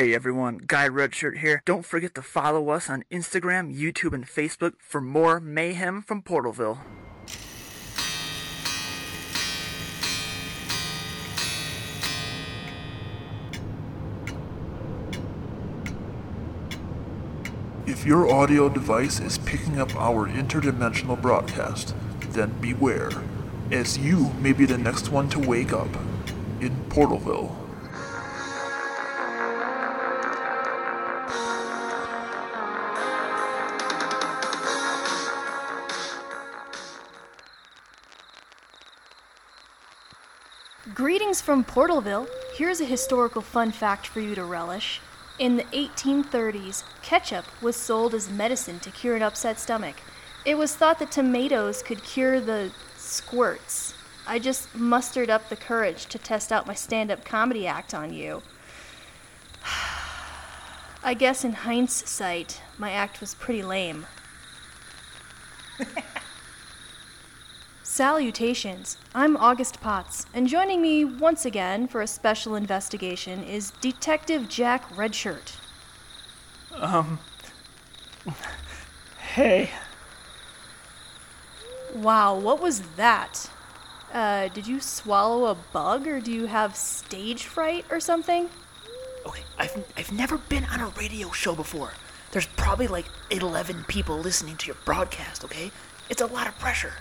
Hey everyone, Guy Redshirt here. Don't forget to follow us on Instagram, YouTube, and Facebook for more mayhem from Portalville. If your audio device is picking up our interdimensional broadcast, then beware, as you may be the next one to wake up in Portalville. Greetings from Portalville. Here's a historical fun fact for you to relish. In the 1830s, ketchup was sold as medicine to cure an upset stomach. It was thought that tomatoes could cure the squirts. I just mustered up the courage to test out my stand up comedy act on you. I guess in hindsight, my act was pretty lame. Salutations. I'm August Potts, and joining me once again for a special investigation is Detective Jack Redshirt. Um. Hey. Wow, what was that? Uh, did you swallow a bug or do you have stage fright or something? Okay, I've, I've never been on a radio show before. There's probably like 11 people listening to your broadcast, okay? It's a lot of pressure.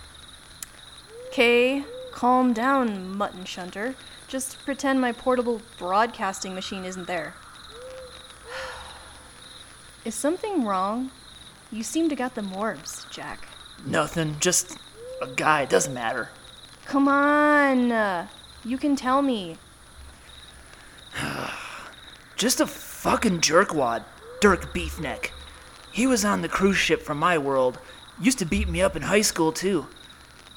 Okay, calm down, mutton shunter. Just pretend my portable broadcasting machine isn't there. Is something wrong? You seem to got the morbs, Jack. Nothing, just a guy, it doesn't matter. Come on! uh, You can tell me. Just a fucking jerkwad, Dirk Beefneck. He was on the cruise ship from my world. Used to beat me up in high school, too.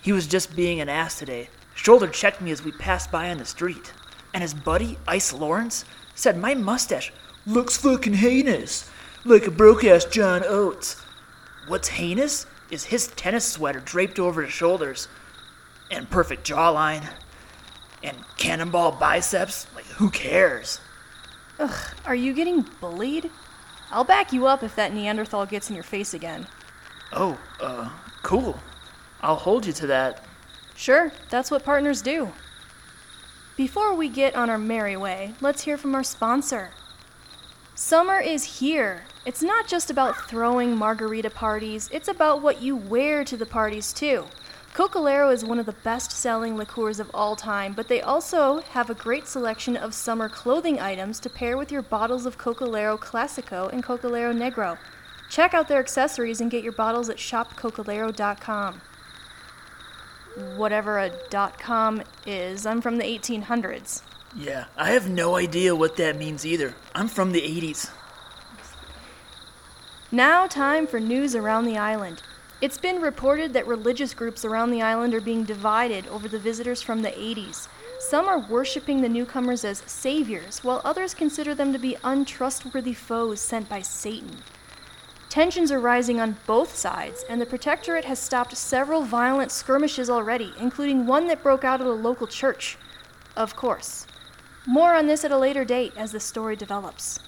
He was just being an ass today. Shoulder checked me as we passed by on the street. And his buddy, Ice Lawrence, said my mustache looks fucking heinous. Like a broke ass John Oates. What's heinous is his tennis sweater draped over his shoulders. And perfect jawline. And cannonball biceps. Like, who cares? Ugh, are you getting bullied? I'll back you up if that Neanderthal gets in your face again. Oh, uh, cool. I'll hold you to that. Sure, that's what partners do. Before we get on our merry way, let's hear from our sponsor. Summer is here. It's not just about throwing margarita parties, it's about what you wear to the parties, too. Cocalero is one of the best selling liqueurs of all time, but they also have a great selection of summer clothing items to pair with your bottles of Cocalero Clasico and Cocalero Negro. Check out their accessories and get your bottles at shopcocalero.com. Whatever a dot com is, I'm from the 1800s. Yeah, I have no idea what that means either. I'm from the 80s. Now, time for news around the island. It's been reported that religious groups around the island are being divided over the visitors from the 80s. Some are worshiping the newcomers as saviors, while others consider them to be untrustworthy foes sent by Satan. Tensions are rising on both sides, and the Protectorate has stopped several violent skirmishes already, including one that broke out at a local church. Of course. More on this at a later date as the story develops.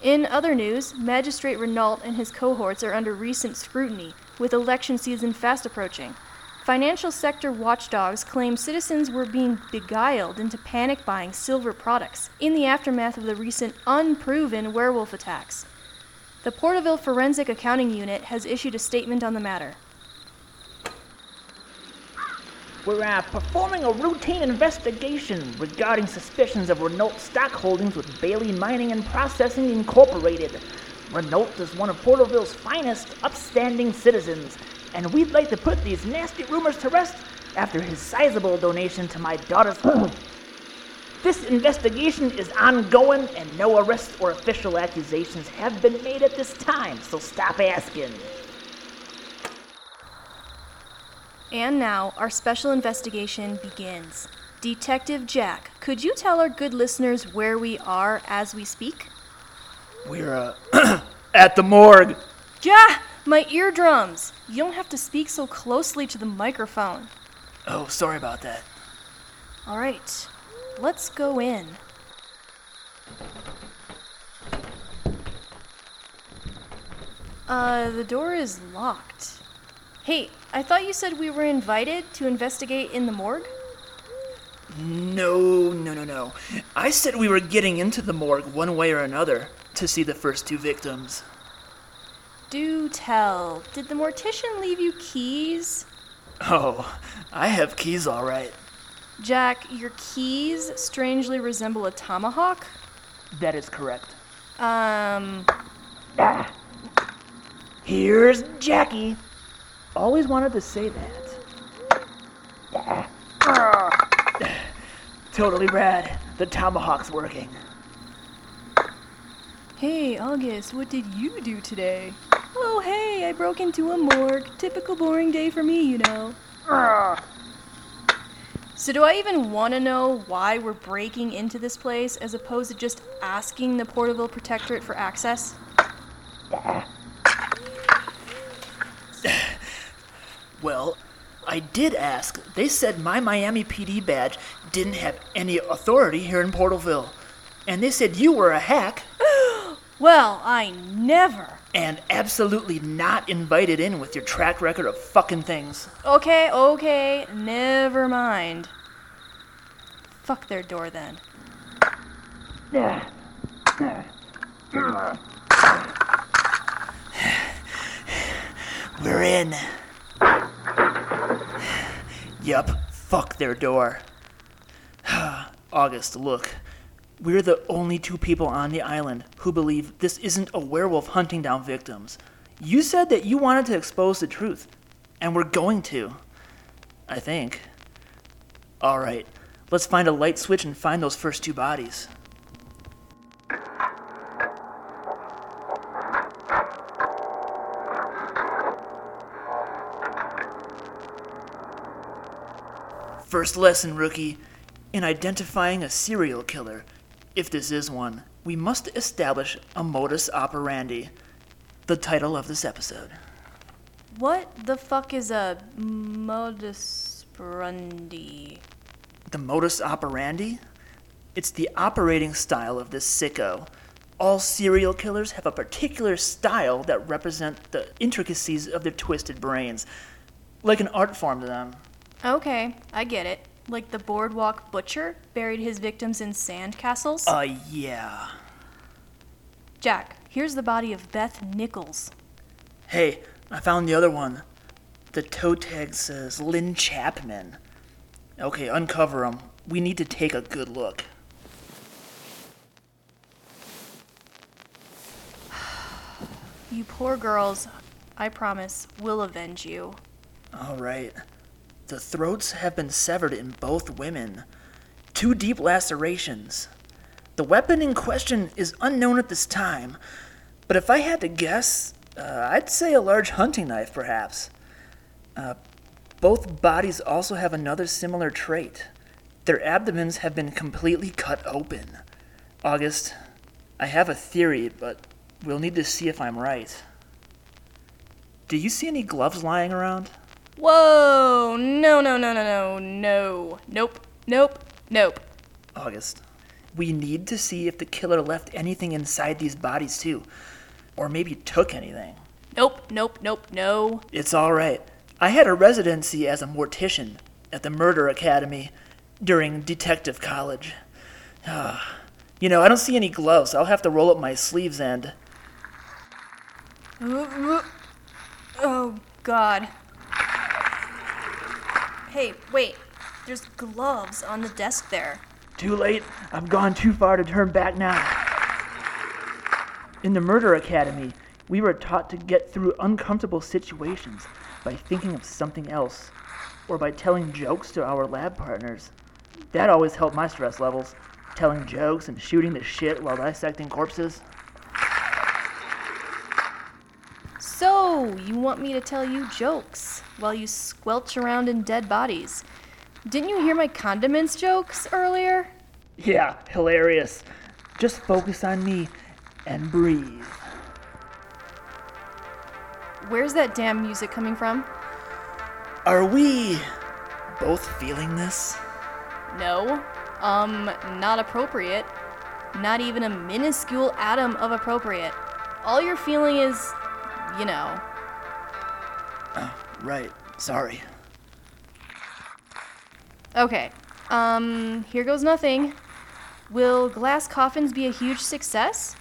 In other news, Magistrate Renault and his cohorts are under recent scrutiny, with election season fast approaching. Financial sector watchdogs claim citizens were being beguiled into panic buying silver products in the aftermath of the recent unproven werewolf attacks. The Portalville Forensic Accounting Unit has issued a statement on the matter. We're uh, performing a routine investigation regarding suspicions of Renault stock holdings with Bailey Mining and Processing Incorporated. Renault is one of Portalville's finest, upstanding citizens, and we'd like to put these nasty rumors to rest after his sizable donation to my daughter's. this investigation is ongoing, and no arrests or official accusations have been made at this time, so stop asking. And now, our special investigation begins. Detective Jack, could you tell our good listeners where we are as we speak? We're, uh, at the morgue. Yeah, My eardrums! You don't have to speak so closely to the microphone. Oh, sorry about that. All right, Let's go in. Uh, the door is locked. Hey, I thought you said we were invited to investigate in the morgue? No, no, no, no. I said we were getting into the morgue one way or another to see the first two victims. Do tell. Did the mortician leave you keys? Oh, I have keys all right. Jack, your keys strangely resemble a tomahawk? That is correct. Um, Here's Jackie. Always wanted to say that. Totally rad. The tomahawk's working. hey, August, what did you do today? Oh, hey, I broke into a morgue. Typical boring day for me, you know. So, do I even want to know why we're breaking into this place as opposed to just asking the Portalville Protectorate for access? Well, I did ask. They said my Miami PD badge didn't have any authority here in Portalville. And they said you were a hack Well, I never. and absolutely not invited in with your track record of fucking things. Okay, okay, never mind. Fuck their door then. We're in. yup, fuck their door. August, look. We're the only two people on the island who believe this isn't a werewolf hunting down victims. You said that you wanted to expose the truth, and we're going to. I think. Alright, let's find a light switch and find those first two bodies. First lesson, rookie. In identifying a serial killer, if this is one, we must establish a modus operandi. The title of this episode. What the fuck is a modus operandi? The modus operandi? It's the operating style of this sicko. All serial killers have a particular style that represent the intricacies of their twisted brains, like an art form to them. Okay, I get it. Like the boardwalk butcher buried his victims in sand castles? Uh, yeah. Jack, here's the body of Beth Nichols. Hey, I found the other one. The toe tag says Lynn Chapman. Okay, uncover them. We need to take a good look. You poor girls, I promise, we'll avenge you. All right. The throats have been severed in both women. Two deep lacerations. The weapon in question is unknown at this time, but if I had to guess, uh, I'd say a large hunting knife, perhaps. Uh, both bodies also have another similar trait. Their abdomens have been completely cut open. August, I have a theory, but we'll need to see if I'm right. Do you see any gloves lying around? Whoa! No, no, no, no, no, no. Nope, nope, nope. August. We need to see if the killer left anything inside these bodies, too. Or maybe took anything. Nope, nope, nope, no. It's alright. I had a residency as a mortician at the Murder Academy during detective college. Ah, you know, I don't see any gloves. I'll have to roll up my sleeves and. Oh, God. Hey, wait. There's gloves on the desk there. Too late. I've gone too far to turn back now. In the Murder Academy, we were taught to get through uncomfortable situations by thinking of something else or by telling jokes to our lab partners. That always helped my stress levels. Telling jokes and shooting the shit while dissecting corpses. So, you want me to tell you jokes while you squelch around in dead bodies? Didn't you hear my condiments jokes earlier? Yeah, hilarious. Just focus on me and breathe. Where's that damn music coming from? Are we both feeling this? No. Um, not appropriate. Not even a minuscule atom of appropriate. All you're feeling is you know. Right. Sorry. Okay, um, here goes nothing. Will glass coffins be a huge success?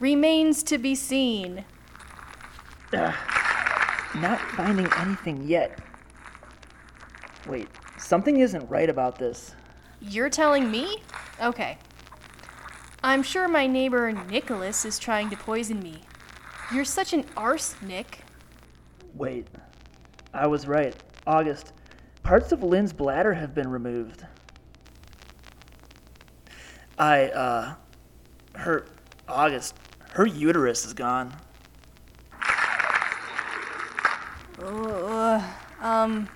Remains to be seen. Not finding anything yet. Wait, something isn't right about this. You're telling me? Okay. I'm sure my neighbor Nicholas is trying to poison me. You're such an arse, Nick. Wait, I was right. August, parts of Lynn's bladder have been removed. I, uh, her, August, her uterus is gone. Ugh, um,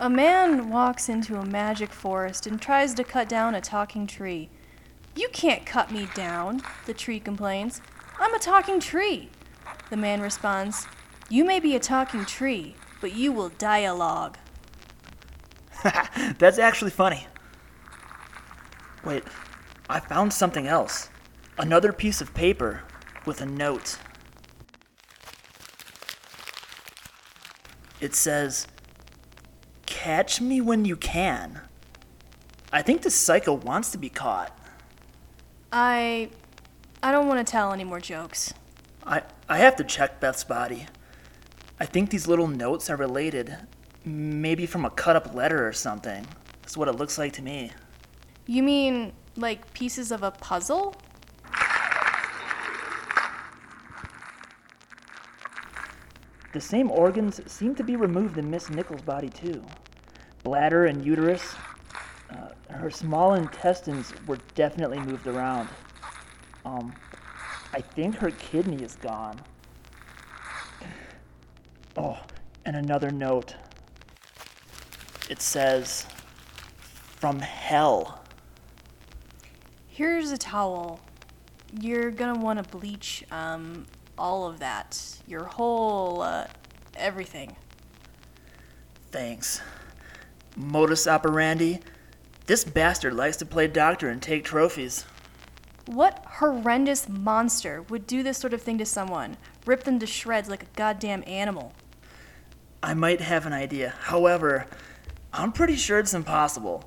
a man walks into a magic forest and tries to cut down a talking tree. You can't cut me down, the tree complains. I'm a talking tree. The man responds, You may be a talking tree, but you will dialogue. That's actually funny. Wait, I found something else. Another piece of paper with a note. It says, Catch me when you can. I think this psycho wants to be caught. I. I don't want to tell any more jokes. I, I have to check Beth's body. I think these little notes are related. Maybe from a cut up letter or something. That's what it looks like to me. You mean like pieces of a puzzle? The same organs seem to be removed in Miss Nichols' body, too. Bladder and uterus. Uh, her small intestines were definitely moved around. Um, I think her kidney is gone. Oh, and another note. It says, From hell. Here's a towel. You're gonna want to bleach um, all of that. Your whole, uh, everything. Thanks. Modus operandi? This bastard likes to play doctor and take trophies. What horrendous monster would do this sort of thing to someone? Rip them to shreds like a goddamn animal. I might have an idea. However, I'm pretty sure it's impossible.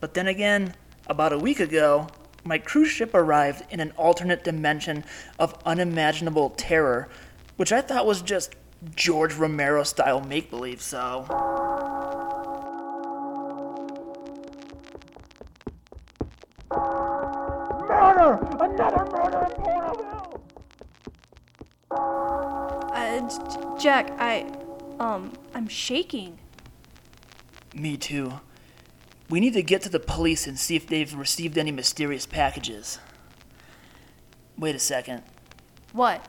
But then again, about a week ago, my cruise ship arrived in an alternate dimension of unimaginable terror, which I thought was just George Romero style make believe, so. Murder! Another murder in Portalville! Uh, J- J- Jack, I, um, I'm shaking. Me too. We need to get to the police and see if they've received any mysterious packages. Wait a second. What?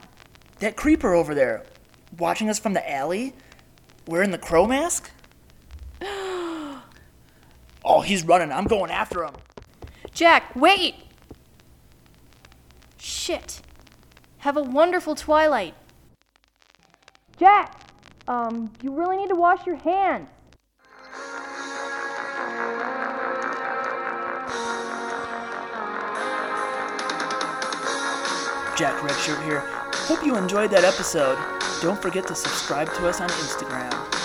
That creeper over there, watching us from the alley, wearing the crow mask? oh, he's running. I'm going after him. Jack, wait! Shit. Have a wonderful twilight. Jack! Um, you really need to wash your hands. Jack Redshirt here. Hope you enjoyed that episode. Don't forget to subscribe to us on Instagram.